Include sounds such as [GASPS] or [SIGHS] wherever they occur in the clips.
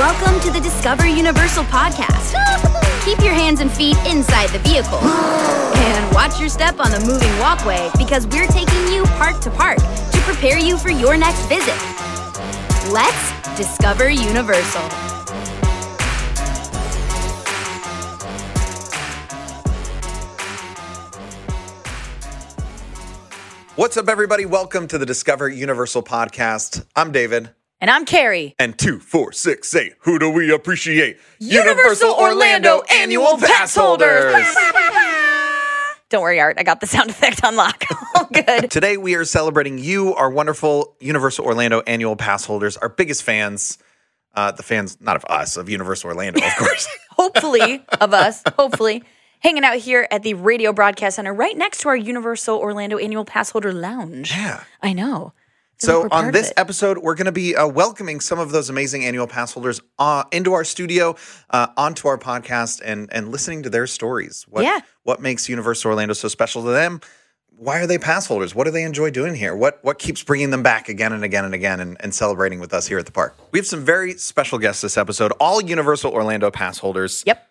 Welcome to the Discover Universal podcast. Keep your hands and feet inside the vehicle. And watch your step on the moving walkway because we're taking you park to park to prepare you for your next visit. Let's discover Universal. What's up, everybody? Welcome to the Discover Universal podcast. I'm David. And I'm Kari. And two, four, six, eight. Who do we appreciate? Universal Orlando Annual Pass holders. [LAUGHS] Don't worry, Art. I got the sound [LAUGHS] effect on lock. [LAUGHS] All good. Today, we are celebrating you, our wonderful Universal Orlando Annual Pass holders, our biggest fans. Uh, the fans, not of us, of Universal Orlando, of course. hopefully, of us, hopefully, hanging out here at the Radio Broadcast Center right next to our Universal Orlando Annual Pass Holder Lounge. Yeah. I know. So, like we're part on this episode, we're going to be uh, welcoming some of those amazing annual pass holders uh, into our studio, uh, onto our podcast, and and listening to their stories. What, Yeah. What makes Universal Orlando so special to them? Why are they pass holders? What do they enjoy doing here? What what keeps bringing them back again and again and again and, and celebrating with us here at the park? We have some very special guests this episode, all Universal Orlando pass holders. Yep.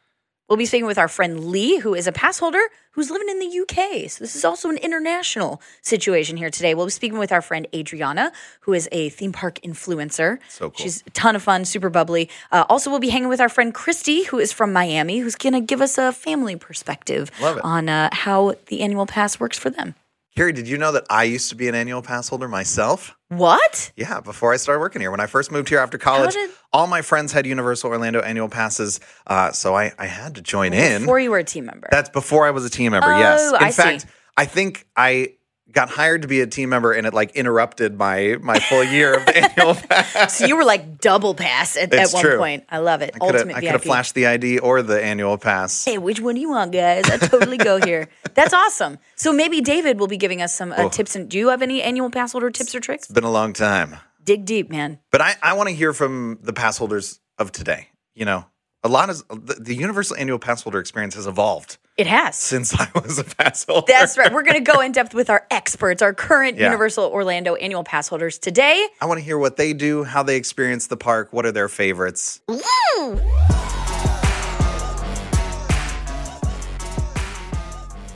We'll be speaking with our friend Lee, who is a pass holder who's living in the UK. So this is also an international situation here today. We'll be speaking with our friend Adriana, who is a theme park influencer. So cool. She's a ton of fun, super bubbly. Uh, also, we'll be hanging with our friend Christy, who is from Miami, who's going to give us a family perspective on uh, how the annual pass works for them. Kari, did you know that I used to be an annual pass holder myself? What? Yeah, before I started working here. When I first moved here after college, did- all my friends had Universal Orlando annual passes. Uh, so I, I had to join in. Before you were a team member. That's before I was a team member, Oh, yes. In I see. fact, I think I got hired to be a team member and it like interrupted my my full year of the [LAUGHS] annual pass. so you were like double pass at, at one true. point. I love it. I Ultimate I could have flashed the ID or the annual pass. Hey, which one do you want, guys? I totally go here. [LAUGHS] That's awesome. So maybe David will be giving us some uh, Oh. tips. And do you have any annual pass holder tips or tricks? It's been a long time. Dig deep, man. But I, I want to hear from the pass holders of today. You know, a lot of the, the Universal Annual Pass Holder experience has evolved It has. since I was a pass holder. That's right. We're going to go [LAUGHS] in depth with our experts, our current Yeah. Universal Orlando annual pass holders today. I want to hear what they do, how they experience the park, what are their favorites.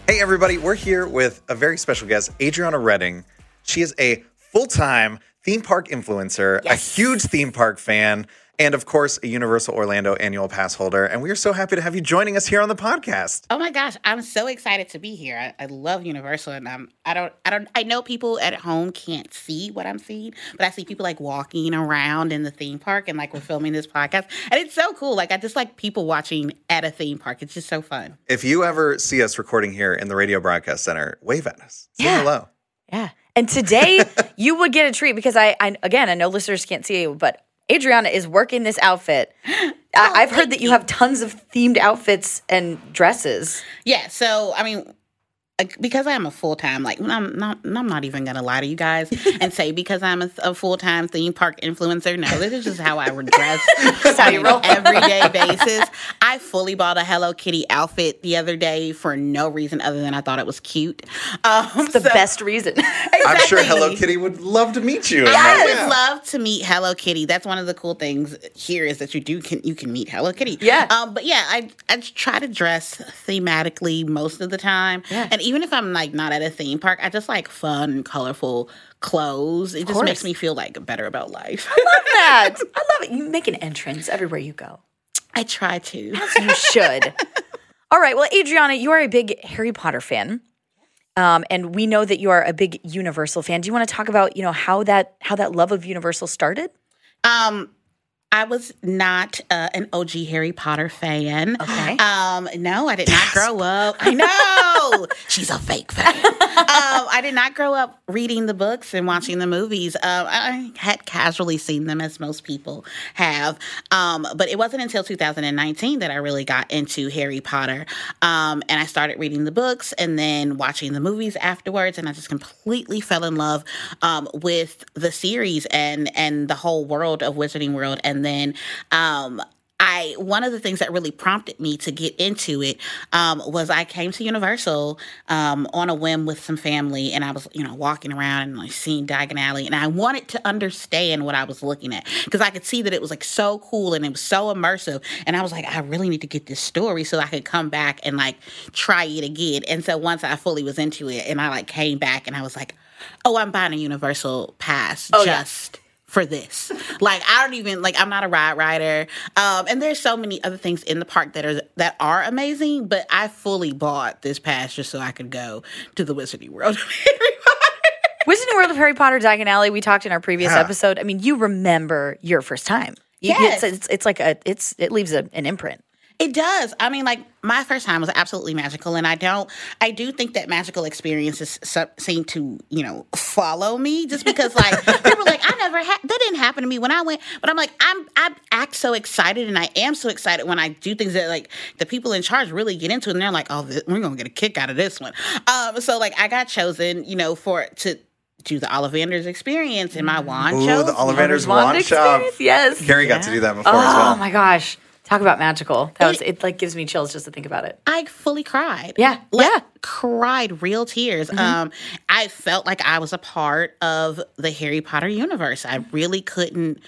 Hey, everybody, we're here with a very special guest, Adriana Redding. She is a full time theme park influencer, a huge theme park fan, and of course, a Universal Orlando annual pass holder. And we are so happy to have you joining us here on the podcast. Oh my gosh, I'm so excited to be here. I, I love Universal, and um, I don't, I don't, I know people at home can't see what I'm seeing, but I see people like walking around in the theme park, and like we're filming this podcast, and it's so cool. Like I just like people watching at a theme park. It's just so fun. If you ever see us recording here in the Radio Broadcast Center, wave at us. Say Yeah. hello. Yeah. And today [LAUGHS] you would get a treat because I, I again, I know listeners can't see you, but Adriana is working this outfit. I, oh, I've heard that you have tons of themed outfits and dresses. Yeah. So I mean. Like, Because I'm a full time, like I'm not, I'm not even gonna lie to you guys and say because I'm a, a full time theme park influencer. No, this is just how I would dress [LAUGHS] how you on roll. an everyday basis. I fully bought a Hello Kitty outfit the other day for no reason other than I thought it was cute. Um, The best reason. [LAUGHS] I'm sure Hello Kitty would love to meet you. in I would Yeah. love to meet Hello Kitty. That's one of the cool things here is that you do can you can meet Hello Kitty. Yeah. Um, but yeah, I I try to dress thematically most of the time. Yeah. And even if I'm like not at a theme park, I just like fun colorful clothes. It just makes me feel like better about life. I love [LAUGHS] that. I love it. You make an entrance everywhere you go. I try to. You should. [LAUGHS] All right. Well, Adriana, you are a big Harry Potter fan. Um, and we know that you are a big Universal fan. Do you want to talk about, you know, how that how that love of Universal started? Um, I was not uh, an OG Harry Potter fan. Okay. Um, no, I did not grow up. I [LAUGHS] know she's a fake fan. um, I did not grow up reading the books and watching the movies. Um, I had casually seen them, as most people have. Um, but it wasn't until 2019 that I really got into Harry Potter. Um, and I started reading the books and then watching the movies afterwards. And I just completely fell in love um, with the series and and the whole world of Wizarding World. And then um, I one of the things that really prompted me to get into it um, was I came to Universal um, on a whim with some family, and I was you know walking around and like seeing Diagon Alley, and I wanted to understand what I was looking at because I could see that it was like so cool and it was so immersive, and I was like, I really need to get this story so I could come back and like try it again. And so once I fully was into it, and I like came back, and I was like, oh, I'm buying a Universal pass Oh, yeah. Just for this. Like I don't even like I'm not a ride rider. Um and there's so many other things in the park that are that are amazing, but I fully bought this pass just so I could go to the Wizarding World. [LAUGHS] of Harry Potter. Wizarding World of Harry Potter, Diagon Alley. We talked in our previous Yeah. episode. I mean, you remember your first time. You- Yes. it's, it's it's like a it's it leaves a, an imprint. It does. I mean, like my first time was absolutely magical, and I don't. I do think that magical experiences su- seem to, you know, follow me just because, like, [LAUGHS] people are like, I never had that didn't happen to me when I went, but I'm like, I'm I act so excited, and I am so excited when I do things that like the people in charge really get into, it, and they're like, oh, th- we're gonna get a kick out of this one. Um, so like I got chosen, you know, for to. Do the Ollivanders experience, in my wand Ooh, chose the me. Ollivander's Wand wand shop. yes. Kari got to do that before Oh as well. Oh my gosh. Talk about magical. That was It- it like gives me chills just to think about it. I fully cried. Yeah, Like, yeah. cried real tears. Um, I felt like I was a part of the Harry Potter universe. I really couldn't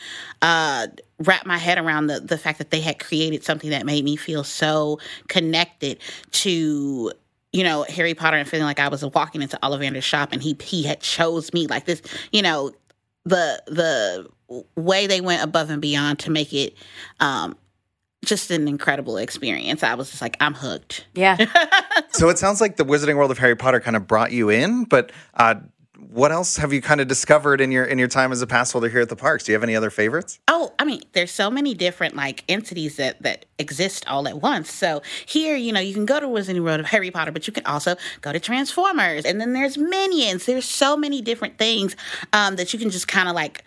uh, wrap my head around the the fact that they had created something that made me feel so connected to. You know Harry Potter and feeling like I was walking into Ollivander's shop and he he had chose me like this. You know the the way they went above and beyond to make it um, just an incredible experience. I was just like, I'm hooked. Yeah. [LAUGHS] So it sounds like the Wizarding World of Harry Potter kind of brought you in, but uh, what else have you kind of discovered in your in your time as a pass holder here at the parks? Do you have any other favorites? Oh, I mean, there's so many different like entities that that exist all at once. So here, you know, you can go to Wizarding World of Harry Potter, but you can also go to Transformers, and then there's Minions. There's so many different things um, that you can just kind of like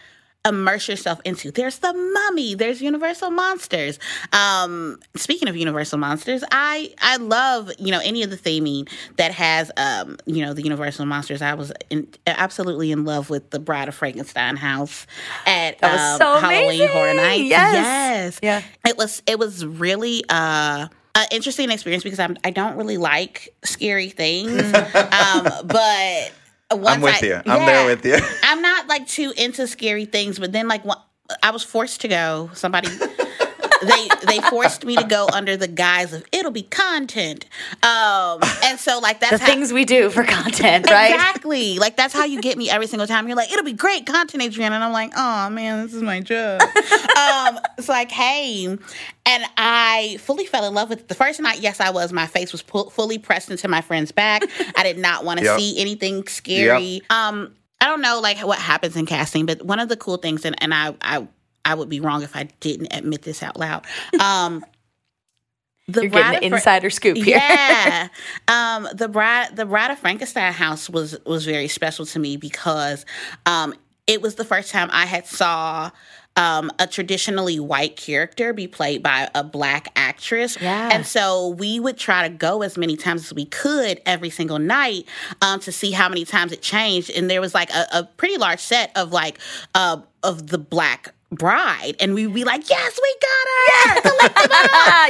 immerse yourself into. There's the Mummy. There's Universal Monsters. Um, speaking of Universal Monsters, I I love you know any of the theming that has um, you know the Universal Monsters. I was in, absolutely in love with the Bride of Frankenstein house at um, so Halloween amazing. Horror Nights. Yes. yes, Yeah. It was it was really uh an interesting experience because I'm, I don't really like scary things, [LAUGHS] um, but. Once I'm with I- you. I'm there with you. [LAUGHS] I'm not like too into scary things, but then like one, I was forced to go. Somebody [LAUGHS] they they forced me to go under the guise of it'll be content. Um and so like that's The how, things we do for content, right? Exactly. Like that's how you get me every single time. You're like, it'll be great content, Adrienne, And I'm like, oh man, this is my job. [LAUGHS] um, so I came and I fully fell in love with it. The first night, yes, I was. My face was pu- fully pressed into my friend's back. [LAUGHS] I did not want to Yep. see anything scary. Um, I don't know like what happens in casting, but one of the cool things, and, and I, I I would be wrong if I didn't admit this out loud. Um, [LAUGHS] the You're getting an Fra- insider scoop here. yeah. [LAUGHS] um, the bride the bride of Frankenstein house was was very special to me because um, it was the first time I had saw um, a traditionally white character be played by a black actress. Yeah. And so we would try to go as many times as we could every single night um, to see how many times it changed. And there was like a, a pretty large set of like uh, of the black bride and we'd be like yes we got her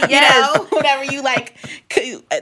all Yes. [LAUGHS] you know whatever you like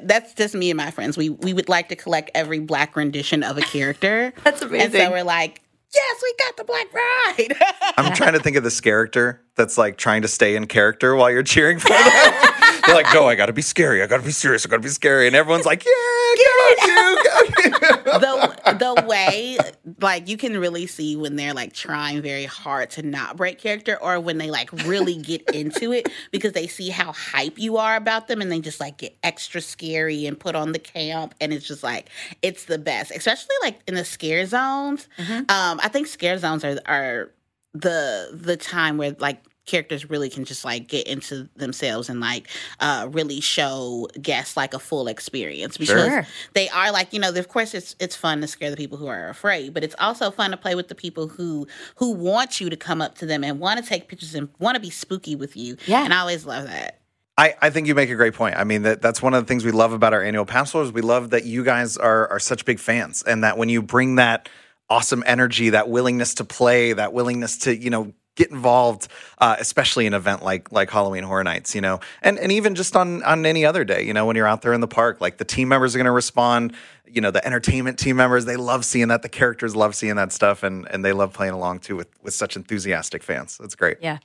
that's just me and my friends we we would like to collect every black rendition of a character That's and amazing. so we're like yes we got the black bride I'm trying to think of this character that's like trying to stay in character while you're cheering for them. [LAUGHS] They're like, no, I gotta be scary. I gotta be serious. I gotta be scary. And everyone's like, yeah, go you, go [LAUGHS] the the way like you can really see when they're like trying very hard to not break character or when they like really get into it because they see how hype you are about them and they just like get extra scary and put on the camp and it's just like it's the best especially like in the scare zones um i think scare zones are are the the time where like characters really can just like get into themselves and like uh really show guests like a full experience because Sure. they are like you know of course it's it's fun to scare the people who are afraid but it's also fun to play with the people who who want you to come up to them and want to take pictures and want to be spooky with you Yeah. and i always love that I, I think you make a great point. I mean, that, that's one of the things we love about our annual pass holders. We love that you guys are, are such big fans and that when you bring that awesome energy, that willingness to play, that willingness to, you know, get involved, uh, especially in an event like like Halloween Horror Nights, you know, and and even just on on any other day, you know, when you're out there in the park, like the team members are going to respond. You know, the entertainment team members they love seeing that. The characters love seeing that stuff, and and they love playing along too with with such enthusiastic fans. That's great. Yeah.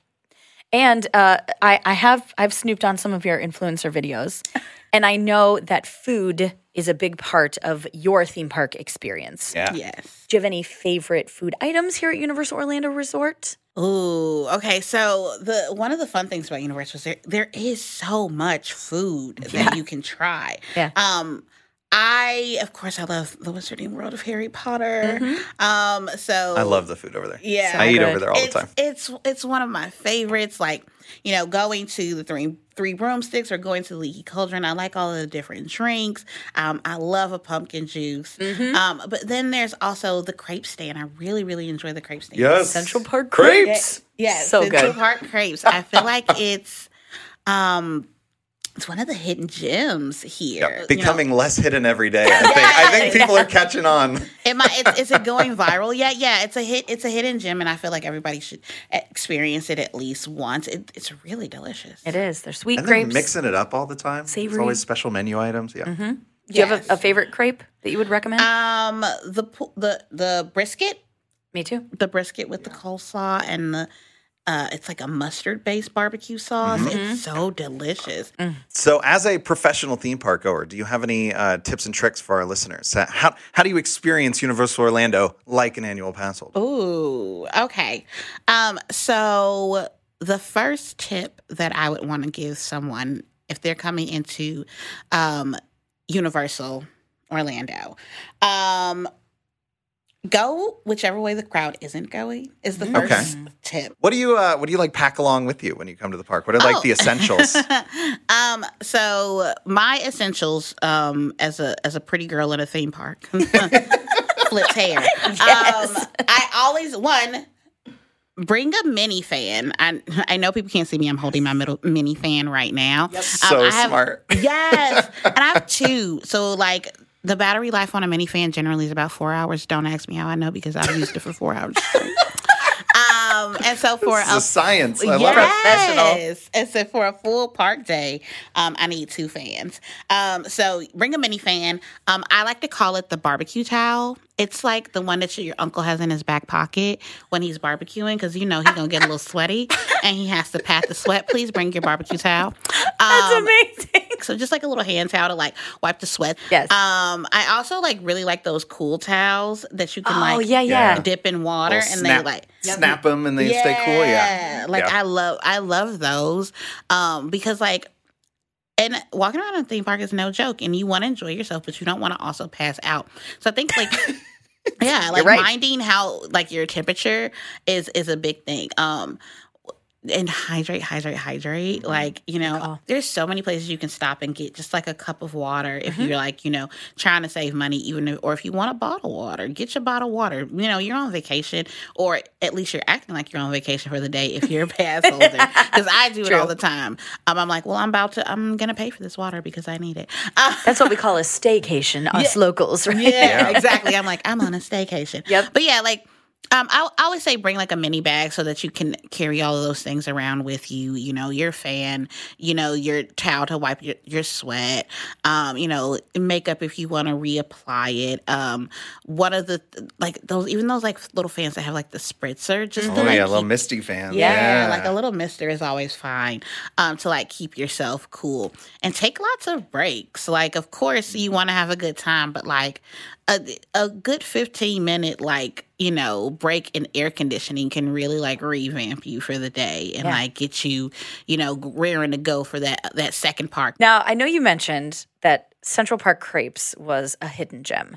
And uh, I, I have I've snooped on some of your influencer videos, [LAUGHS] and I know that food is a big part of your theme park experience. Yeah. Yes. Do you have any favorite food items here at Universal Orlando Resort? Ooh, okay. So the one of the fun things about Universal is there there is so much food that you can try. Yeah. Um, I of course I love the Wizarding World of Harry Potter. Um, so I love the food over there. Yeah. I eat good. over there all the time. It's it's one of my favorites. Like you know, going to the three three broomsticks or going to the Leaky Cauldron. I like all of the different drinks. Um, I love a pumpkin juice. Mm-hmm. Um, but then there's also the crepe stand. I really really enjoy the crepe stand. Yes. Central Park crepes. Yes, So Central good. Park crepes. I feel like [LAUGHS] it's um it's one of the hidden gems here. Yeah, you know. becoming less hidden every day. I think. I think people are catching on. [LAUGHS] Am I? It's, is it going viral yet? Yeah, it's a hit. It's a hidden gem, and I feel like everybody should experience it at least once. It, it's really delicious. It is. They're sweet And they're crepes. mixing it up all the time. It's Savory. always special menu items. Yeah. Do you have a, a favorite crepe that you would recommend? Um, the the the brisket, Me too. the brisket with the coleslaw and the. Uh, it's like a mustard based barbecue sauce. Mm-hmm. It's so delicious. Mm. So, as a professional theme park goer, do you have any uh, tips and tricks for our listeners? How how do you experience Universal Orlando like an annual pass holder? Ooh, okay. Um, so the first tip that I would want to give someone if they're coming into um, Universal Orlando, um, go whichever way the crowd isn't going is the Okay. first tip. What do you uh, what do you like pack along with you when you come to the park? What are like Oh. the [LAUGHS] essentials? um, so my essentials um, as a as a pretty girl in a theme park [LAUGHS] flips hair. [LAUGHS] Um, I always one bring a mini fan. I I know people can't see me. I'm holding my middle mini fan right now. Um, So I have- smart. Yes, and I have two. So like. The battery life on a mini fan generally is about four hours. Don't ask me how I know because I've used it for four hours. [LAUGHS] um, and so for This is a a science. I love. Professional. Yes. And so for a full park day, um, I need two fans. Um, so bring a mini fan. Um, I like to call it the barbecue towel. It's like the one that your uncle has in his back pocket when he's barbecuing because you know he's gonna get a little sweaty and he has to pat the sweat. Please bring your barbecue towel. That's Um, amazing. so just like a little hand towel to like wipe the sweat. Yes. Um, I also like really like those cool towels that you can Oh, like yeah, yeah. dip in water Little and snap, they like snap them and they stay cool. Yeah. like Yeah. I love I love those. Um because like and walking around a theme park is no joke and you want to enjoy yourself but you don't want to also pass out. So I think like [LAUGHS] yeah, like right. minding how like your temperature is is a big thing. Um and hydrate, hydrate, hydrate. Like, you know, call. there's so many places you can stop and get just like a cup of water if Mm-hmm. you're like, you know, trying to save money, even if, or if you want a bottle of water, get your bottle of water. You know, you're on vacation, or at least you're acting like you're on vacation for the day if you're a [LAUGHS] pass holder. Because I do it all the time. Um, I'm like, well, I'm about to, I'm going to pay for this water because I need it. Uh, [LAUGHS] That's what we call a staycation, us locals, [LAUGHS] right? yeah, exactly. I'm like, I'm on a staycation. Yep. But yeah, like, um, I, I always say bring like a mini bag so that you can carry all of those things around with you. You know, your fan, you know, your towel to wipe your, your sweat, um, you know, makeup if you want to reapply it. Um, one of the like those, even those like little fans that have like the spritzer, just to Oh like yeah, keep little misty fan. yeah, like a little mister is always fine um, to like keep yourself cool and take lots of breaks. Like, of course, you want to have a good time, but like a, a good 15 minute, like, you know, break in air conditioning can really like revamp you for the day and Yeah. like get you, you know, raring to go for that, that second park. Now, I know you mentioned that Central Park Crepes was a hidden gem,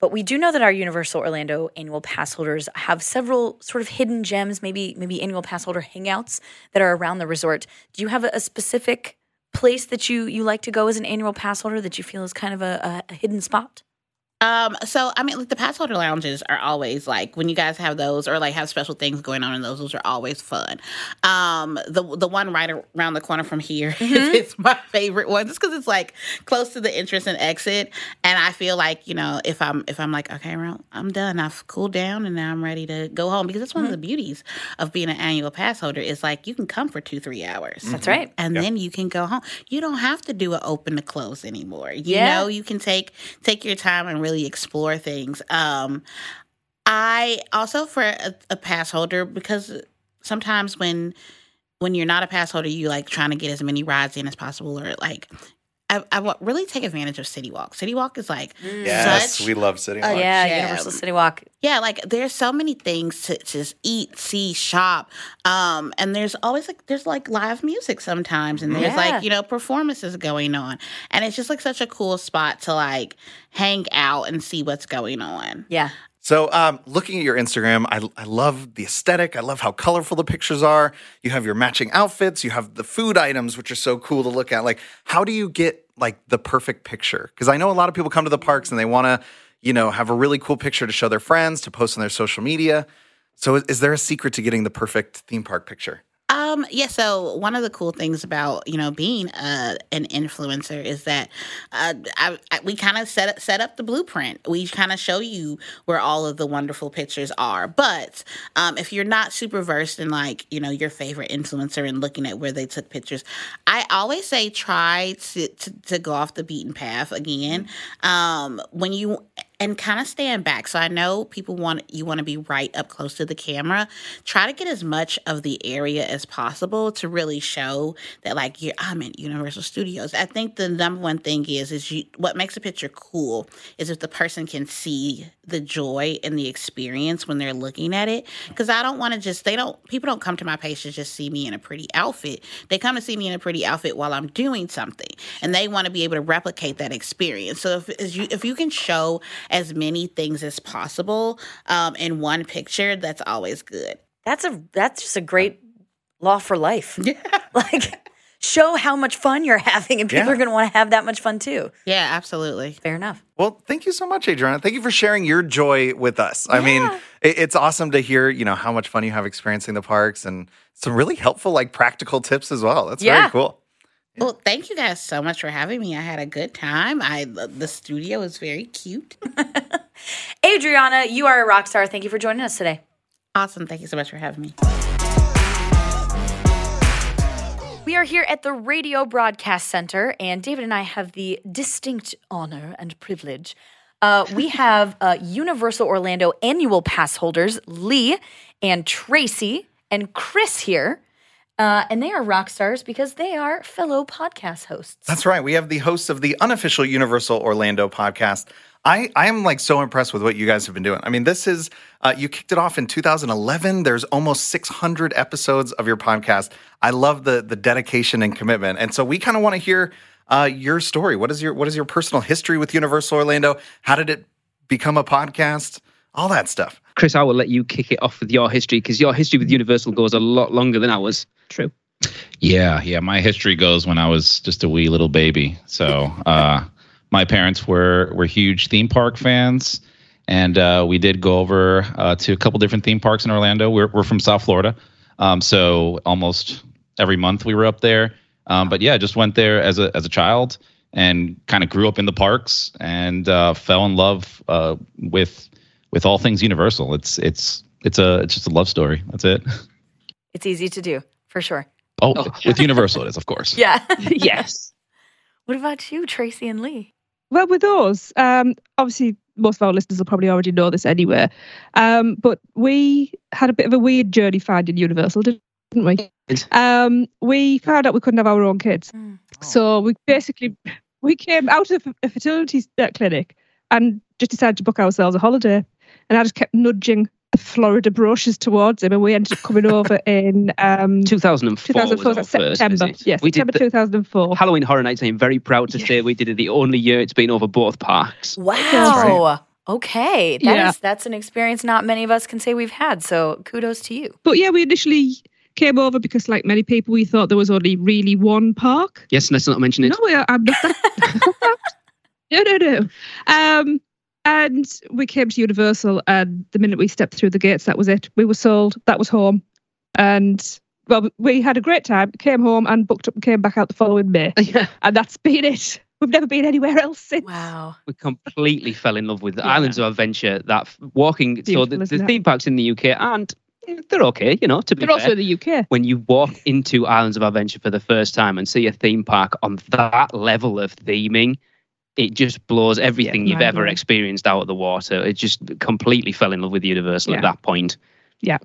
but we do know that our Universal Orlando annual pass holders have several sort of hidden gems, maybe maybe annual pass holder hangouts that are around the resort. Do you have a, a specific place that you you like to go as an annual pass holder that you feel is kind of a, a, a hidden spot? Um, so I mean, like the pass holder lounges are always like when you guys have those or like have special things going on in those. Those are always fun. Um, the the one right around the corner from here [LAUGHS] Mm-hmm. is it's my favorite one, just because it's like close to the entrance and exit, and I feel like you know if I'm if I'm like okay, well, I'm done, I've cooled down, and now I'm ready to go home because that's one of the Mm-hmm. beauties of being an annual pass holder is like you can come for two three hours. That's right. and then you can go home. You don't have to do it open to close anymore. You Yeah. know, you can take take your time and really explore things. Um, I also for a, a pass holder because sometimes when when you're not a pass holder, you like trying to get as many rides in as possible, or like I, I really take advantage of City Walk. City Walk is like Yes, such we love City Walk. Yeah, gem. Universal City Walk. yeah, like there's so many things to just eat, see, shop. Um, and there's always like there's like live music sometimes and there's Yeah. like, you know, performances going on. And it's just like such a cool spot to like hang out and see what's going on. Yeah. So, um, looking at your Instagram, I, I love the aesthetic. I love how colorful the pictures are. You have your matching outfits. You have the food items, which are so cool to look at. Like, how do you get like the perfect picture? Because I know a lot of people come to the parks and they want to, you know, have a really cool picture to show their friends, to post on their social media. So, is, is there a secret to getting the perfect theme park picture? Um, yeah, so one of the cool things about, you know, being uh, an influencer is that uh, I, I, we kind of set, set up the blueprint. We kind of show you where all of the wonderful pictures are. But um, if you're not super versed in, like, you know, your favorite influencer and looking at where they took pictures, I always say try to, to, to go off the beaten path again. Um, when you and kind of stand back. So I know people want you want to be right up close to the camera. Try to get as much of the area as possible to really show that like you're I'm in Universal Studios. I think the number one thing is is you what makes a picture cool is if the person can see the joy and the experience when they're looking at it. Because I don't want to just they don't people don't come to my page to just see me in a pretty outfit. They come to see me in a pretty outfit while I'm doing something, and they want to be able to replicate that experience. So if you if you can show as many things as possible um, in one picture, that's always good. That's a that's just a great law for life. [LAUGHS] Yeah. [LAUGHS] Like show how much fun you're having and people Yeah. are going to want to have that much fun too. Yeah, absolutely. Fair enough. Well, thank you so much, Adriana. Thank you for sharing your joy with us. I mean, it, it's awesome to hear, you know, how much fun you have experiencing the parks and some really helpful, like practical tips as well. That's Yeah. very cool. Well, thank you guys so much for having me. I had a good time. I the studio is very cute. [LAUGHS] Adriana, you are a rock star. Thank you for joining us today. Awesome. Thank you so much for having me. We are here at the Radio Broadcast Center, and David and I have the distinct honor and privilege. Uh, we [LAUGHS] have uh, Universal Orlando annual pass holders, Lee and Tracy and Chris here. Uh, and they are rock stars because they are fellow podcast hosts. That's right. We have the hosts of the unofficial Universal Orlando podcast. I, I am like so impressed with what you guys have been doing. I mean, this is, uh, you kicked it off in 2011. There's almost 600 episodes of your podcast. I love the the dedication and commitment. And so we kind of want to hear uh, your story. What is your what is your personal history with Universal Orlando? How did it become a podcast? All that stuff. Chris, I will let you kick it off with your history because your history with Universal goes a lot longer than ours. True. Yeah, yeah. My history goes when I was just a wee little baby. So [LAUGHS] uh, my parents were were huge theme park fans, and uh, we did go over uh, to a couple different theme parks in Orlando. We're we're from South Florida, um, so almost every month we were up there. Um, but yeah, just went there as a as a child and kind of grew up in the parks and uh, fell in love uh, with with all things Universal. It's it's it's a it's just a love story. That's it. It's easy to do, for sure. Oh, Oh. with Universal it is, of course. Yeah. [LAUGHS] yes. what about you, Tracy and Lee? Well, with us, um, obviously, most of our listeners will probably already know this anyway. Um, but we had a bit of a weird journey finding Universal, didn't we? Um, we found out we couldn't have our own kids, Mm. so we basically we came out of a fertility uh, clinic and just decided to book ourselves a holiday. And I just kept nudging the Florida brochures towards him, and we ended up coming over [LAUGHS] in um, 2004. 2004, was our first September. visit. Yes, we did September the 2004. Halloween Horror Nights. I'm very proud to say we did it the only year it's been over both parks. Wow. Okay. that is Yeah. that's an experience not many of us can say we've had. So kudos to you. But yeah, we initially came over because, like many people, we thought there was only really one park. Yes, let's not mention it. No, I- I'm not that. [LAUGHS] no, no, no. Um, And we came to Universal, and the minute we stepped through the gates, that was it. We were sold. That was home. And well, we had a great time. Came home and booked up and came back out the following May. [LAUGHS] Yeah. And that's been it. We've never been anywhere else since. Wow. We completely fell in love with Yeah. Islands of Adventure. That f- walking, so the, the theme parks in the UK, and they're okay, you know, to be They're fair. also in the UK. when you walk into Islands of Adventure for the first time and see a theme park on that level of theming, it just blows everything you've ever mind-blowing. experienced out of the water. It just completely fell in love with Universal at that point. Yeah.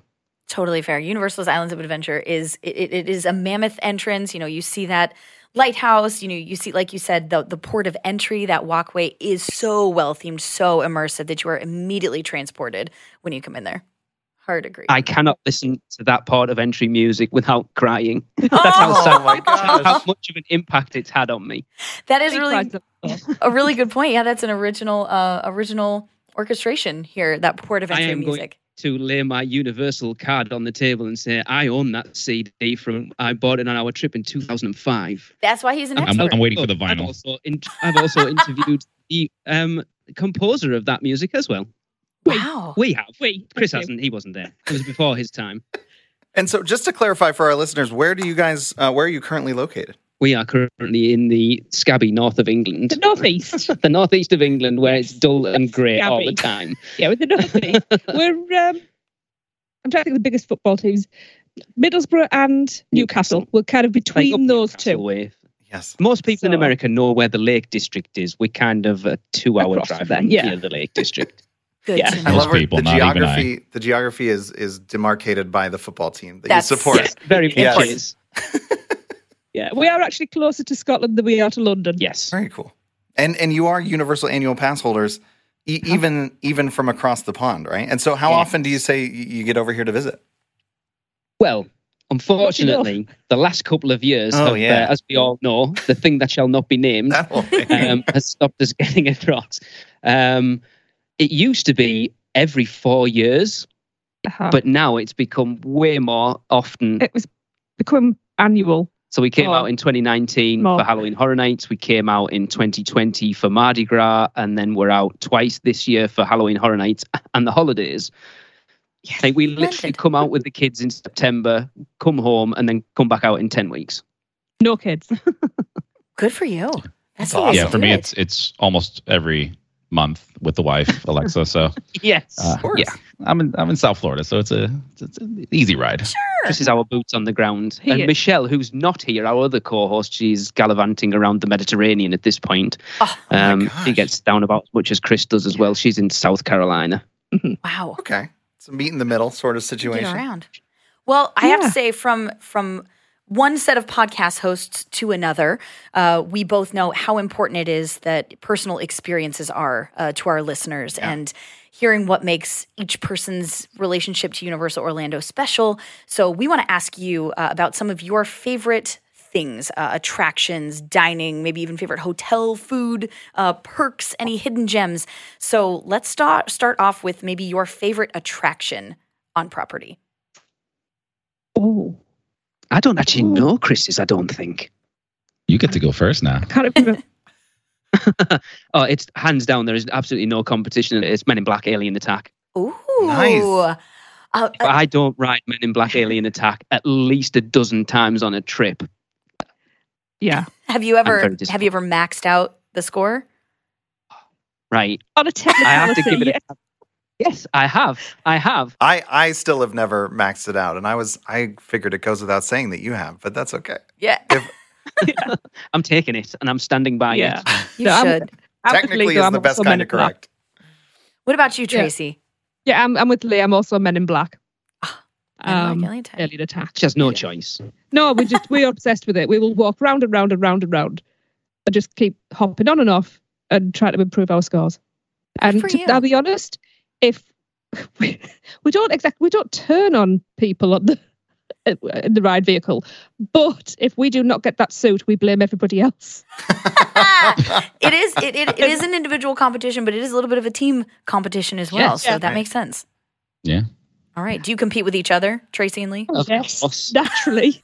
Totally fair. Universal's Islands of Adventure is it, it- it is a mammoth entrance. You know, you see that lighthouse. You know, you see like you said the the port of entry. That walkway is so well themed, so immersive that you are immediately transported when you come in there. Hard agree. I cannot listen to that port of entry music without crying. [LAUGHS] That's Oh how, sad, my gosh. how much of an impact it's had on me. that is really rides up there. a really good point. Yeah, that's an original uh, original orchestration here. That port of I entry am going- music. To lay my Universal card on the table and say, I own that CD from I bought it on our trip in 2005. That's why he's an I'm, expert. I'm waiting for the I've vinyl. also, in, I've also [LAUGHS] interviewed the um, composer of that music as well. Wow. We have. We. Chris Okay. hasn't. He wasn't there. It was before his time. And so, just to clarify for our listeners, where do you guys, uh, where are you currently located? We are currently in the scabby north of England. The northeast. [LAUGHS] the northeast of England, where it's dull and grey all the time. [LAUGHS] yeah, with the northeast. [LAUGHS] We're um, I'm trying to think of the biggest football teams. Middlesbrough and Newcastle. We're kind of Like between those Newcastle two. way. Yes. Most people in America know where the Lake District is. We're kind of a two-hour drive from there, yeah. the Lake District. Good Yeah. to I know. Most love people, the not even I. geography. The geography is is demarcated by the football team that That's- you support. Yes, very much Yes. is. [LAUGHS] Yeah, we are actually closer to Scotland than we are to London. Yes. Very cool. And and you are Universal annual pass holders, e- even even from across the pond, right? And so, how Yeah. often do you say you get over here to visit? Well, unfortunately, the last couple of years, Oh, have, uh, yeah. as we all know, the thing that shall not be named [LAUGHS] That whole thing. um, has stopped us [LAUGHS] getting across. Um, it used to be every four years, Uh-huh. but now it's become way more often. it was become annual. So we came Oh. out in 2019 More. for Halloween Horror Nights. We came out in 2020 for Mardi Gras, and then we're out twice this year for Halloween Horror Nights [LAUGHS] and the holidays. Like we literally come out with the kids in September, come home, and then come back out in 10 weeks. No kids. [LAUGHS] Good for you. That's That's the way to Yeah, for do me, it's it's almost every month with the wife [LAUGHS] Alexa. So Yes. uh, course. yeah, I'm in I'm in South Florida, so it's a it's, it's an easy ride. Sure, This is our boots on the ground. He and is. Michelle, who's not here, our other co-host, she's gallivanting around the Mediterranean at this point. Oh, um, gosh. she gets down about as much as Chris does as well. She's in South Carolina. [LAUGHS] [LAUGHS] wow. Okay, it's a meet in the middle sort of Get situation. around. Well, I have to say, from from one set of podcast hosts to another, uh, we both know how important it is that personal experiences are uh, to our listeners, and hearing what makes each person's relationship to Universal Orlando special. So, we want to ask you uh, about some of your favorite things uh, attractions dining maybe even favorite hotel food uh, perks any hidden gems. So let's start start off with maybe your favorite attraction on property. Oh, I don't actually know Chris's, I don't think. You get to go first now. can't remember. [LAUGHS] oh, it's hands down. There is absolutely no competition. It's Men in Black Alien Attack. Ooh. Nice. Uh, uh, I don't ride Men in Black Alien Attack at least a dozen times on a trip. yeah, have you ever have you ever maxed out the score? Right. on a technicality. I have to give it yes. a [LAUGHS] Yes, I have. I have. I I still have never maxed it out, and I was I figured it goes without saying that you have, but that's okay. Yeah, [LAUGHS] [LAUGHS] I'm taking it and I'm standing by Yeah. it. you No, I'm- should. I'm Technically, is I'm the best kind in of Black. correct. What about you, Tracy? Yeah, I'm, I'm with Lee. I'm also Men in Black. Men in Black Um, Alien Attack. Alien Attack. She has no choice. No, we just we're obsessed with it. We will walk round and round and round and round, and just keep hopping on and off and try to improve our scores. And to- I'll be honest, if [LAUGHS] we, we don't exactly we don't turn on people on the in the ride vehicle, but if we do not get that suit, we blame everybody else. [LAUGHS] it is it, it, it is an [LAUGHS] individual competition, but it is a little bit of a team competition as well. Yes. so Yeah. that makes sense. Yeah. All right. Do you compete with each other, Tracy and Lee? Of yes, course. naturally.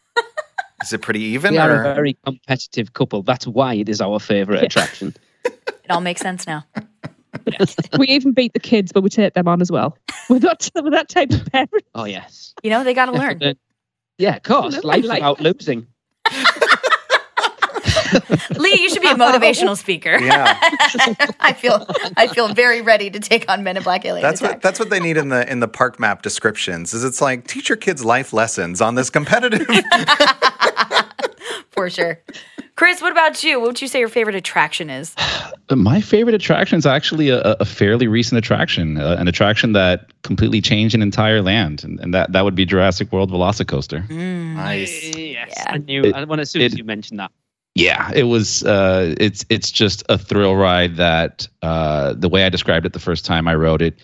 Is it pretty even? We are or? a very competitive couple. That's why it is our favourite Yeah. attraction. It all makes sense now. Yes. we even beat the kids, but we take them on as well. We're not we're that type of parent. Oh yes. You know, they got to learn. Yeah, of course. Live Life life. without losing. [LAUGHS] Lee, you should be a motivational speaker. [LAUGHS] Yeah. [LAUGHS] I feel I feel very ready to take on Men in Black Alien That's Attack. what that's what they need in the in the park map descriptions. Is it's like teach your kids life lessons on this competitive. for sure. Chris, what about you? What would you say your favorite attraction is? [SIGHS] My favorite attraction is actually a, a fairly recent attraction, uh, an attraction that completely changed an entire land, and, and that, that would be Jurassic World Velocicoaster. nice. Yes. Yeah. I knew. It- I, when as soon as you mentioned that. Yeah, it was. Uh, it's it's just a thrill ride that uh, the way I described it the first time I wrote it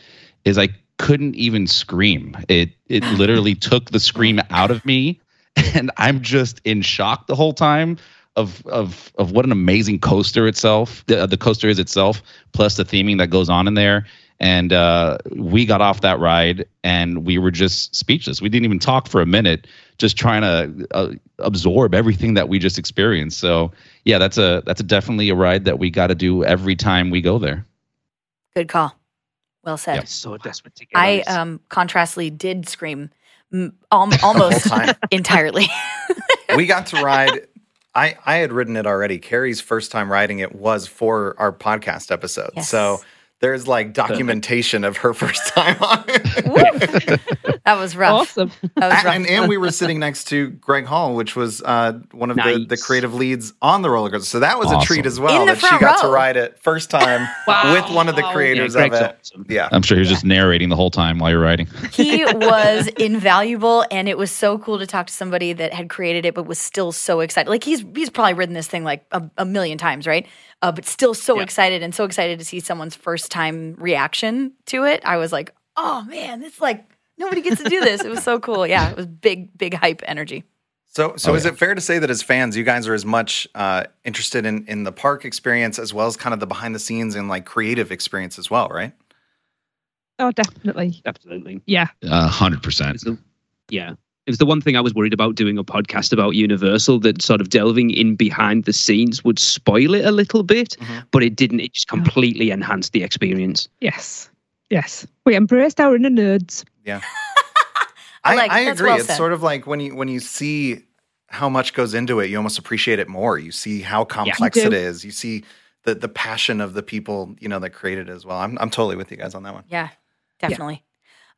is I couldn't even scream. It it [LAUGHS] literally took the scream out of me, [LAUGHS] and I'm just in shock the whole time of of of what an amazing coaster itself the, the coaster is itself, plus the theming that goes on in there. And uh, we got off that ride and we were just speechless. We didn't even talk for a minute, just trying to uh, absorb everything that we just experienced. So yeah, that's a that's a definitely a ride that we got to do every time we go there. Good call. Well said. I'm so desperate to get. I this. um contrastly did scream mm, al- almost [LAUGHS] [LAUGHS] entirely. we got to ride. I I had ridden it already. Kari's first time riding it was for our podcast episode. Yes. So there's like [LAUGHS] documentation of her first time on it. [LAUGHS] that was rough. Awesome. That was rough. and, and we were sitting next to Greg Hall, which was uh, one of the, the creative leads on the roller coaster. So that was a treat as well In the that she front got to ride it first time [LAUGHS] with one of the Yeah, creators of it. awesome. Yeah. I'm sure he was just narrating the whole time while you're riding. he was invaluable and it was so cool to talk to somebody that had created it but was still so excited like he's he's probably ridden this thing like a, a million times right uh, but still so Yeah. excited and so excited to see someone's first time reaction to it i was like oh man it's like nobody gets to do this it was so cool [LAUGHS] yeah it was big big hype energy So, so Oh, is yeah. it fair to say that as fans, you guys are as much uh, interested in in the park experience as well as kind of the behind the scenes and like creative experience as well, right? Oh, definitely. Absolutely. Yeah. A hundred It percent. yeah. It was the one thing I was worried about doing a podcast about Universal that sort of delving in behind the scenes would spoil it a little bit, Mhm. but it didn't. It just completely enhanced the experience. Yes. Yes. We embraced our inner nerds. Yeah. [LAUGHS] I, like- I agree. well it's sort of like when you when you see how much goes into it, you almost appreciate it more. You see how complex do. it is. You see the the passion of the people you know that created it as well. I'm I'm totally with you guys on that one. Yeah, definitely.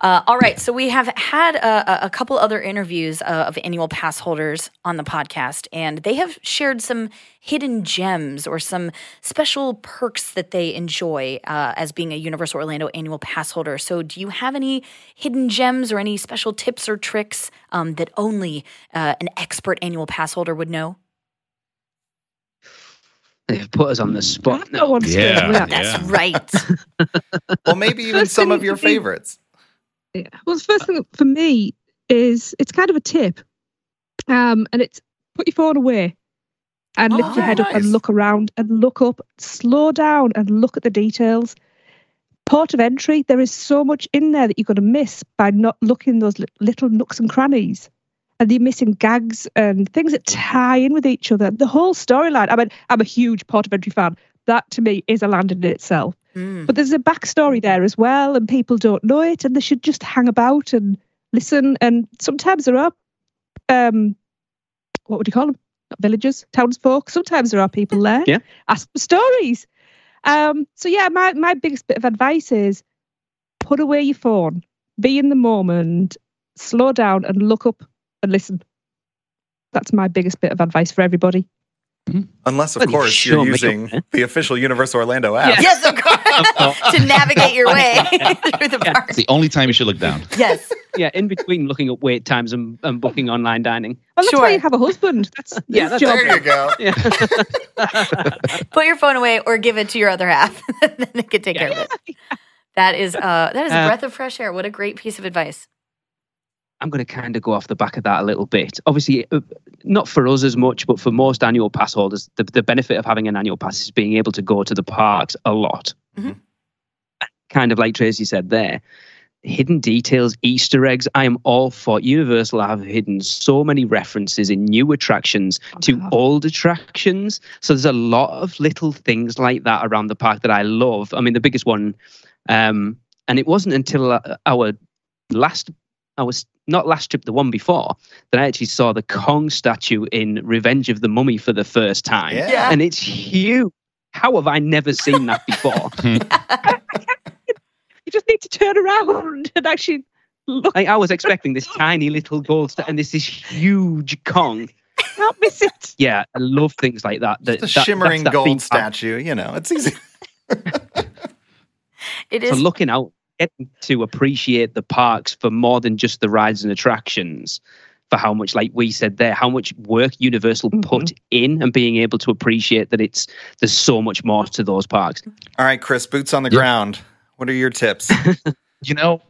Uh, all right, so we have had a, a- a couple other interviews uh, of annual pass holders on the podcast, and they have shared some hidden gems or some special perks that they enjoy uh, as being a Universal Orlando annual pass holder. So, do you have any hidden gems or any special tips or tricks um, that only uh, an expert annual pass holder would know? They've put us on the spot [LAUGHS] I've got now. one still, Yeah. yeah. That's right. [LAUGHS] Well, maybe even some of your favorites. Yeah. Well, the first thing for me is it's kind of a tip, um, and it's put your phone away and Oh, lift your head up and look around and look up, slow down and look at the details. Port of entry, there is so much in there that you're going to miss by not looking those little nooks and crannies. And you're missing gags and things that tie in with each other. The whole storyline. I mean, I'm a huge Port of Entry fan. That to me is a land in itself. Mm. But there's a backstory there as well, and people don't know it, and they should just hang about and listen. And sometimes there are, um, what would you call them? Not villagers, townsfolk. Sometimes there are people there. Yeah. Ask for stories. Um, so yeah, my my biggest bit of advice is put away your phone, be in the moment, slow down, and look up and listen. That's my biggest bit of advice for everybody. Unless, of Well, you course, sure you're using there. the official Universal Orlando app. yes, of course. [LAUGHS] [LAUGHS] to navigate your way [LAUGHS] through the park. It's the only time you should look down. Yes. Yeah, in between looking up wait times and, and booking online dining. Well, that's Sure. why you have a husband. That's Yeah, his that's- job. There you go. Yeah. Put your phone away or give it to your other half. then they can take care of it. That is uh that is a Uh, breath of fresh air. What a great piece of advice. I'm going to kind of go off the back of that a little bit. Obviously, uh, not for us as much, but for most annual pass holders, the, the benefit of having an annual pass is being able to go to the parks a lot. Mhm. Kind of like Tracy said there. hidden details, Easter eggs. I am all for Universal I have hidden so many references in new attractions to God. old attractions. So there's a lot of little things like that around the park that I love. I mean, the biggest one, um, and it wasn't until uh, our last, I was not last trip, the one before, that I actually saw the Kong statue in Revenge of the Mummy for the first time. Yeah. And it's huge. How have I never seen that before? [LAUGHS] Hmm. You just need to turn around and actually look. Like I was expecting this tiny little gold statue, and this is huge Kong. Can't miss it. Yeah, I love things like that. that It's a that- shimmering that gold statue. You know, it's easy. [LAUGHS] [LAUGHS] it is. So looking out, getting to appreciate the parks for more than just the rides and attractions. For how much, like we said there, how much work Universal mm-hmm. put in, and being able to appreciate that it's there's so much more to those parks. All right, Chris, boots on the Yeah. ground. What are your tips? [LAUGHS] You know,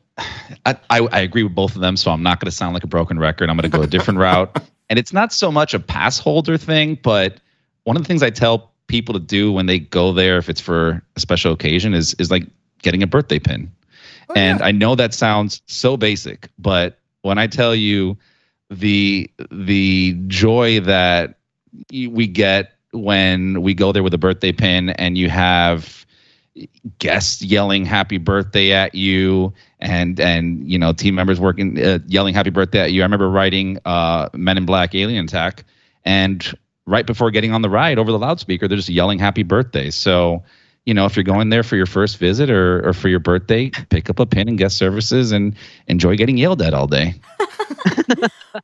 I, I, I agree with both of them, so I'm not going to sound like a broken record. I'm going to go a different route. [LAUGHS] And it's not so much a pass holder thing, but one of the things I tell people to do when they go there, if it's for a special occasion, is is like getting a birthday pin. And I know that sounds so basic, but when I tell you the the joy that we get when we go there with a birthday pin and you have guests yelling happy birthday at you and and you know team members working uh, yelling happy birthday at you. I remember writing uh men in black alien attack and right before getting on the ride over the loudspeaker they're just yelling happy birthday. So you know if you're going there for your first visit or, or for your birthday pick up a pin and guest services and enjoy getting yelled at all day. [LAUGHS]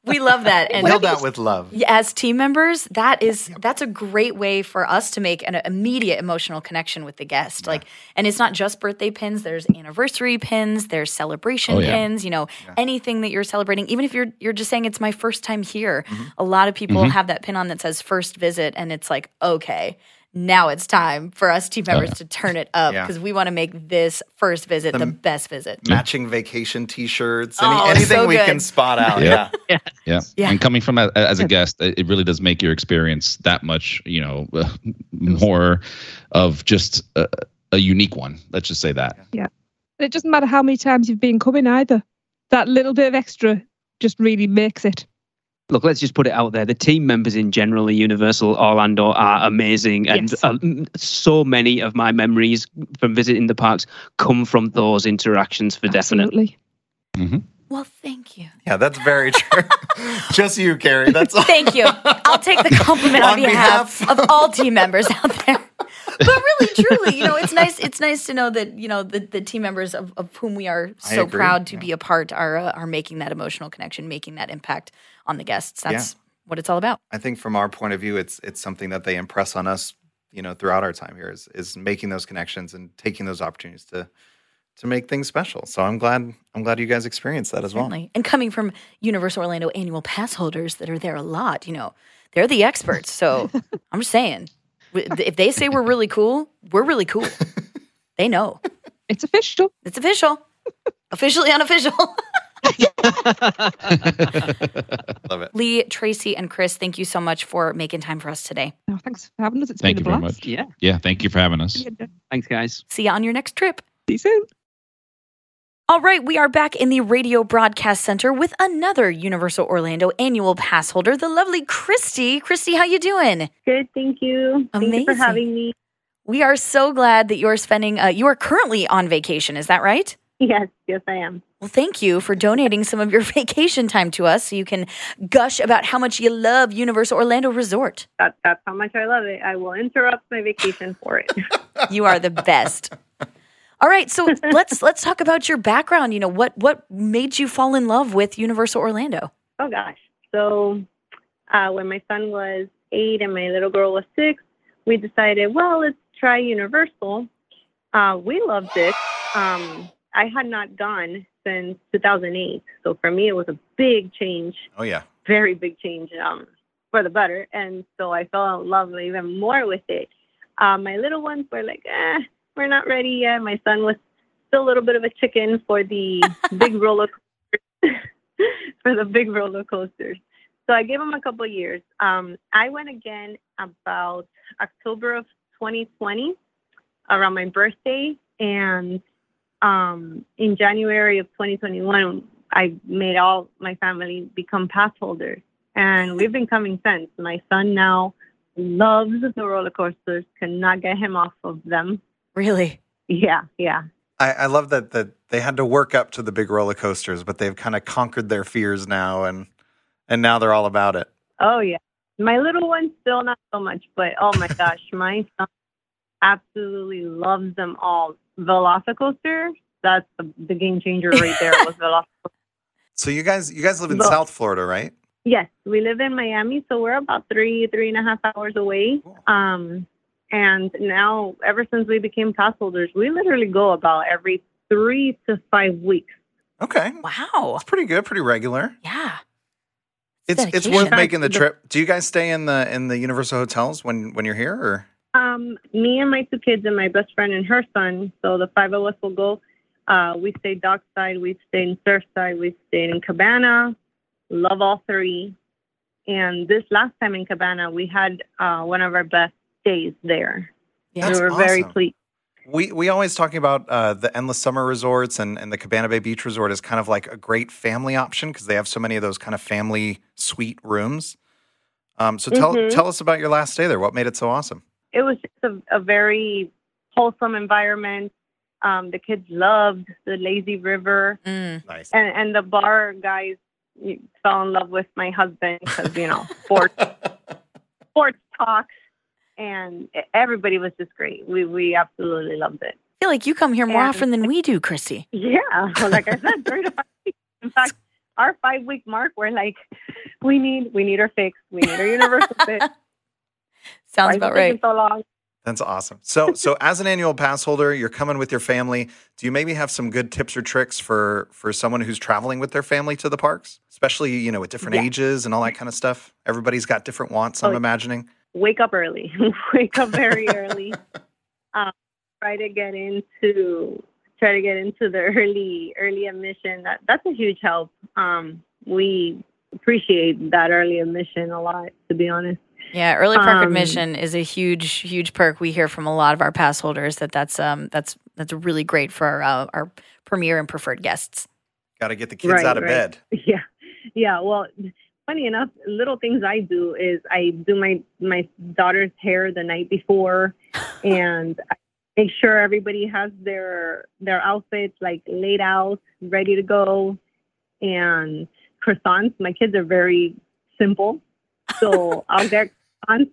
We love that. And Yelled out with love. Yeah, as team members that is that's a great way for us to make an immediate emotional connection with the guest. Like and it's not just birthday pins. There's anniversary pins. There's celebration Oh, yeah. pins you know anything that you're celebrating. Even if you're you're just saying it's my first time here Mm-hmm. a lot of people have that pin on that says first visit and it's like okay now it's time for us team members to turn it up Yeah. because we want to make this first visit the, best visit Matching vacation T-shirts. Any, Oh, anything so we can spot out. Yeah. Yeah. Yeah. Yeah. And coming from a, as a guest, it it really does make your experience that much, you know, uh, more of just a, a unique one. Let's just say that. Yeah, it doesn't matter how many times you've been coming either. That little bit of extra just really makes it. Look, let's just put it out there. The team members in general at Universal Orlando are amazing, and Yes. uh, so many of my memories from visiting the parks come from those interactions. For definite. Absolutely. well thank you Yeah, that's very true. [LAUGHS] Just you, Kari. That's all. Thank you. I'll take the compliment on, On behalf, behalf- of all [LAUGHS] team members out there. But really, truly, you know, it's nice. It's nice to know that you know the, the team members of, of whom we are so proud to yeah. be a part are uh, are making that emotional connection, making that impact on the guests. That's what it's all about. I think from our point of view, it's it's something that they impress on us, you know, throughout our time here is is making those connections and taking those opportunities to to make things special. So I'm glad I'm glad you guys experienced that as well. And coming from Universal Orlando annual pass holders that are there a lot, you know, they're the experts. So [LAUGHS] I'm just saying, if they say we're really cool, we're really cool. [LAUGHS] They know. It's official. It's official. Officially unofficial. [LAUGHS] [LAUGHS] Love it. Lee, Tracy, and Chris, thank you so much for making time for us today. Oh, thanks for having us. It's Thank you been a very blast. much. Yeah. Yeah. Thank you for having us. Thanks, guys. See you on your next trip. See you soon. All right, we are back in the Radio Broadcast Center with another Universal Orlando annual pass holder, the lovely Christy. Christy, how you doing? Good, thank you. Thank you for having me. We are so glad that you are spending. Uh, you are currently on vacation. Is that right? Yes, yes, I am. Well, thank you for donating some of your [LAUGHS] vacation time to us so you can gush about how much you love Universal Orlando Resort. That, that's how much I love it. I will interrupt my vacation for it. [LAUGHS] [LAUGHS] You are the best. All right, so let's let's talk about your background. You know, what what made you fall in love with Universal Orlando? oh gosh. So uh, when my son was eight and my little girl was six, we decided, well, let's try Universal. Uh, we loved it. Um, I had not gone since 2008, so for me it was a big change. Oh yeah. very big change um, for the better. And so I fell in love even more with it. Um, my little ones were like, eh, we're not ready yet. My son was still a little bit of a chicken for the [LAUGHS] big roller coasters, [LAUGHS] for the big roller coasters. So I gave him a couple of years. Um, I went again about October of 2020 around my birthday. And um, in January of 2021, I made all my family become pass holders, and we've been coming since. My son now loves the roller coasters, cannot get him off of them. Really? Yeah, yeah. I, I love that that they had to work up to the big roller coasters, but they've kind of conquered their fears now, and and now they're all about it. Oh yeah. My little one still not so much, but oh my [LAUGHS] gosh, my son absolutely loves them all. Velocicoaster, that's the, the game changer right there was [LAUGHS] Velocicoaster. So you guys you guys live in Well- South Florida, right? Yes, we live in Miami, so we're about three, three and a half hours away. Cool. Um, and now, ever since we became pass holders, we literally go about every three to five weeks. Okay, Wow. that's pretty good, pretty regular. Yeah. It's it's dedication. worth making the The- trip. Do you guys stay in the in the Universal hotels when when you're here, or Um, me and my two kids and my best friend and her son. So the five of us will go. Uh, we stayed dockside, we stayed in Surfside, we stayed in Cabana. Love all three. And this last time in Cabana, we had uh, one of our best days there. Yeah. That's we were very pleased. we we always talking about uh, the endless summer resorts and and the Cabana Bay Beach Resort is kind of like a great family option because they have so many of those kind of family suite rooms. Um, so tell Mhm. tell us about your last stay there. What made it so awesome? It was just a, a very wholesome environment. Um, the kids loved the lazy river, Mm. Nice. and and the bar guys fell in love with my husband because you know sports [LAUGHS] sports talk, and everybody was just great. We we absolutely loved it. I feel like you come here more And- often than we do, Christy. Yeah, like I said, [LAUGHS] three to five weeks. In fact, our five week mark, we're like, we need we need our fix. We need our universal [LAUGHS] fix. Sounds Why about right. So long. That's awesome. So, [LAUGHS] so as an annual pass holder, you're coming with your family. Do you maybe have some good tips or tricks for for someone who's traveling with their family to the parks, especially you know with different Yeah. ages and all that kind of stuff? Everybody's got different wants. I'm Oh, imagining. Wake up early. [LAUGHS] Wake up very early. [LAUGHS] Um, try to get into try to get into the early early admission. That that's a huge help. Um, we appreciate that early admission a lot. To be honest. Yeah, early park Um, admission is a huge, huge perk. We hear from a lot of our pass holders that that's um that's that's really great for our uh, our premier and preferred guests. Got to get the kids Right, out of right. bed. [LAUGHS] Yeah, yeah. Well, funny enough, little things I do is I do my my daughter's hair the night before, [LAUGHS] and I make sure everybody has their their outfits like laid out, ready to go, and croissants. My kids are very simple, so [LAUGHS] I'll get croissants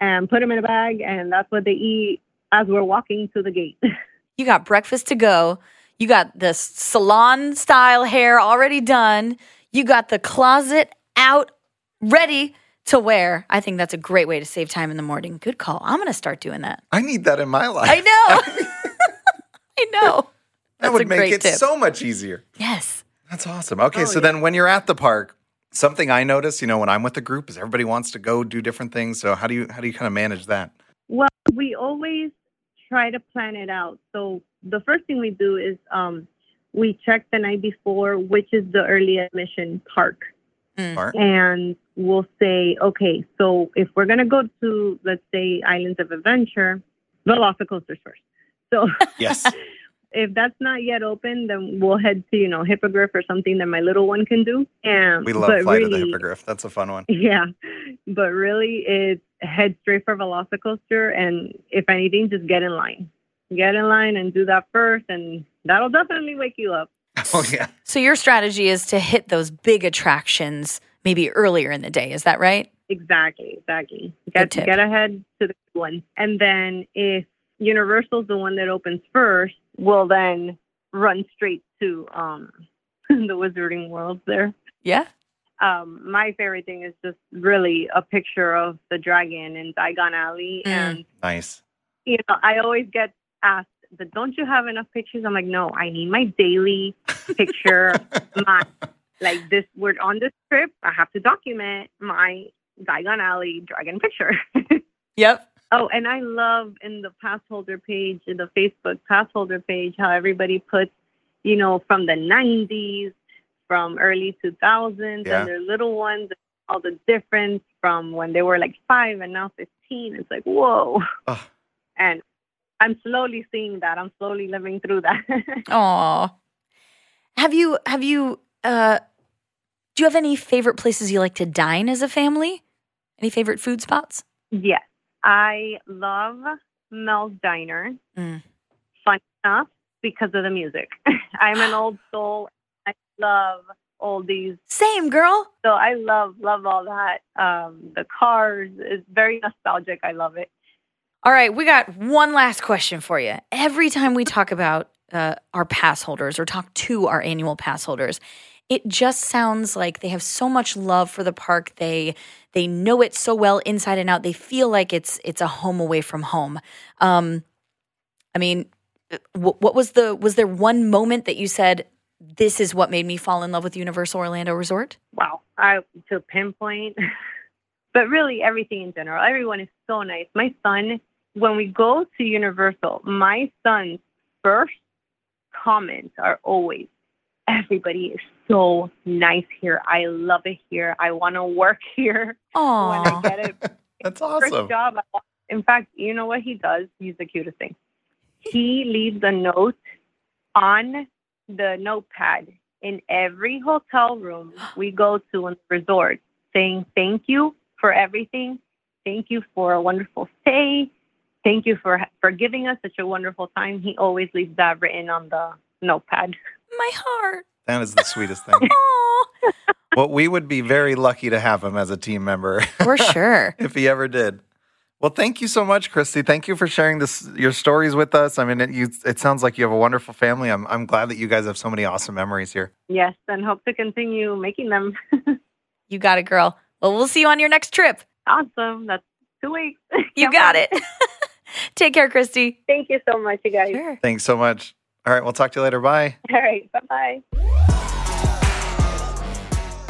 and put them in a bag, and that's what they eat as we're walking to the gate. [LAUGHS] You got breakfast to go. You got the salon style hair already done. You got the closet out ready to wear. I think that's a great way to save time in the morning. Good call. I'm going to start doing that. I need that in my life. I know. [LAUGHS] [LAUGHS] I know. that would a make great it tip. so much easier. Yes. That's awesome. Okay, Oh, so yeah. then when you're at the park, something I notice, you know, when I'm with the group, is everybody wants to go do different things. So how do you how do you kind of manage that? Well, we always try to plan it out. So the first thing we do is um, we check the night before which is the early admission park, Mm. And we'll say, okay, so if we're gonna go to let's say Islands of Adventure, the we'll Velocicoasters first. So Yes. [LAUGHS] if that's not yet open, then we'll head to you know Hippogriff or something that my little one can do. And We love but Flight of the Hippogriff. That's a fun one. yeah, but really, it's head straight for Velocicoaster, and if anything, just get in line. Get in line and do that first, and that'll definitely wake you up. [LAUGHS] Oh yeah. So your strategy is to hit those big attractions maybe earlier in the day. Is that right? Exactly, exactly. Get get ahead to the one, and then if Universal's the one that opens first, we'll then run straight to um [LAUGHS] the Wizarding World there. Yeah. um, my favorite thing is just really a picture of the dragon in Diagon Alley. Mm. And, Nice. you know, I always get asked, but don't you have enough pictures? I'm like, no, I need my daily [LAUGHS] picture. my, like this, we're on this trip. I have to document my Diagon Alley dragon picture. [LAUGHS] Yep. Oh, and I love in the pass holder page, in the Facebook pass holder page, how everybody puts, you know, from the 90s, from early 2000s, Yeah. and their little ones, all the difference from when they were like five and now 15. It's like, whoa. Ugh. And I'm slowly seeing that. I'm slowly living through that. [LAUGHS] Aw. Have you have you uh do you have any favorite places you like to dine as a family? Any favorite food spots? yes, I love Mel's Diner. Mm. Fun enough because of the music. [LAUGHS] I'm an old [GASPS] soul. I love oldies. Same girl. So I love love all that. Um, the cars is very nostalgic. I love it. All right, we got one last question for you. Every time we talk about uh, our pass holders or talk to our annual pass holders, it just sounds like they have so much love for the park. They they know it so well inside and out. They feel like it's it's a home away from home. Um, I mean, wh- what was the was there one moment that you said this is what made me fall in love with Universal Orlando Resort? Wow, I to pinpoint, [LAUGHS] but really everything in general. Everyone is so nice. My son, when we go to Universal, my son's first comments are always, "Everybody is so nice here. I love it here. I want to work [LAUGHS] here when I Oh, get it." [LAUGHS] That's First awesome. job. In fact, you know what he does? He's the cutest thing. He leaves a note on the notepad in every hotel room we go to in the resort saying thank you for everything. Thank you for a wonderful stay. Thank you for for giving us such a wonderful time. He always leaves that written on the notepad. my heart. That is the sweetest thing. [LAUGHS] Well, we would be very lucky to have him as a team member [LAUGHS] for sure. [LAUGHS] if he ever did. Well, thank you so much, Christy. Thank you for sharing this your stories with us. I mean, it, you, it sounds like you have a wonderful family. I'm I'm glad that you guys have so many awesome memories here. Yes, and hope to continue making them. You got it, girl. Well, we'll see you on your next trip. awesome. That's two weeks. You got it. Take care, Christy. Thank you so much, you guys. Sure. Thanks so much. All right, we'll talk to you later. Bye. All right. Bye bye.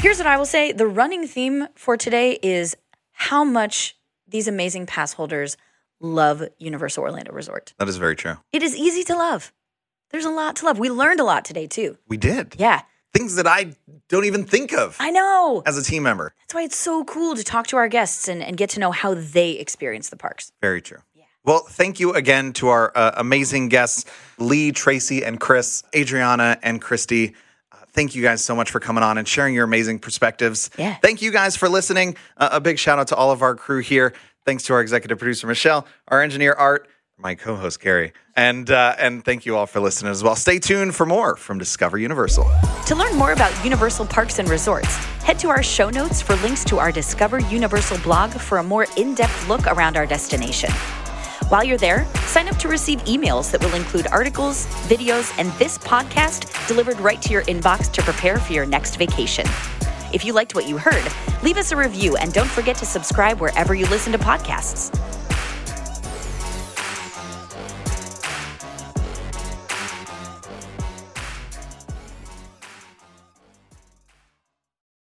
Here's what I will say the running theme for today is how much these amazing pass holders love Universal Orlando Resort. That is very true. It is easy to love. There's a lot to love. We learned a lot today, too. We did Yeah, things that I don't even think of I know. as a team member. That's why it's so cool to talk to our guests and, and get to know how they experience the parks. Very true. Well, thank you again to our uh, amazing guests, Lee, Tracy, and Chris, Adriana, and Christy. Uh, thank you guys so much for coming on and sharing your amazing perspectives. Yeah. Thank you guys for listening. Uh, a big shout out to all of our crew here. Thanks to our executive producer Michelle, our engineer Art, my co-host Kari, and uh, and thank you all for listening as well. Stay tuned for more from Discover Universal. To learn more about Universal Parks and Resorts, head to our show notes for links to our Discover Universal blog for a more in depth look around our destination. While you're there, sign up to receive emails that will include articles, videos, and this podcast delivered right to your inbox to prepare for your next vacation. If you liked what you heard, leave us a review and don't forget to subscribe wherever you listen to podcasts.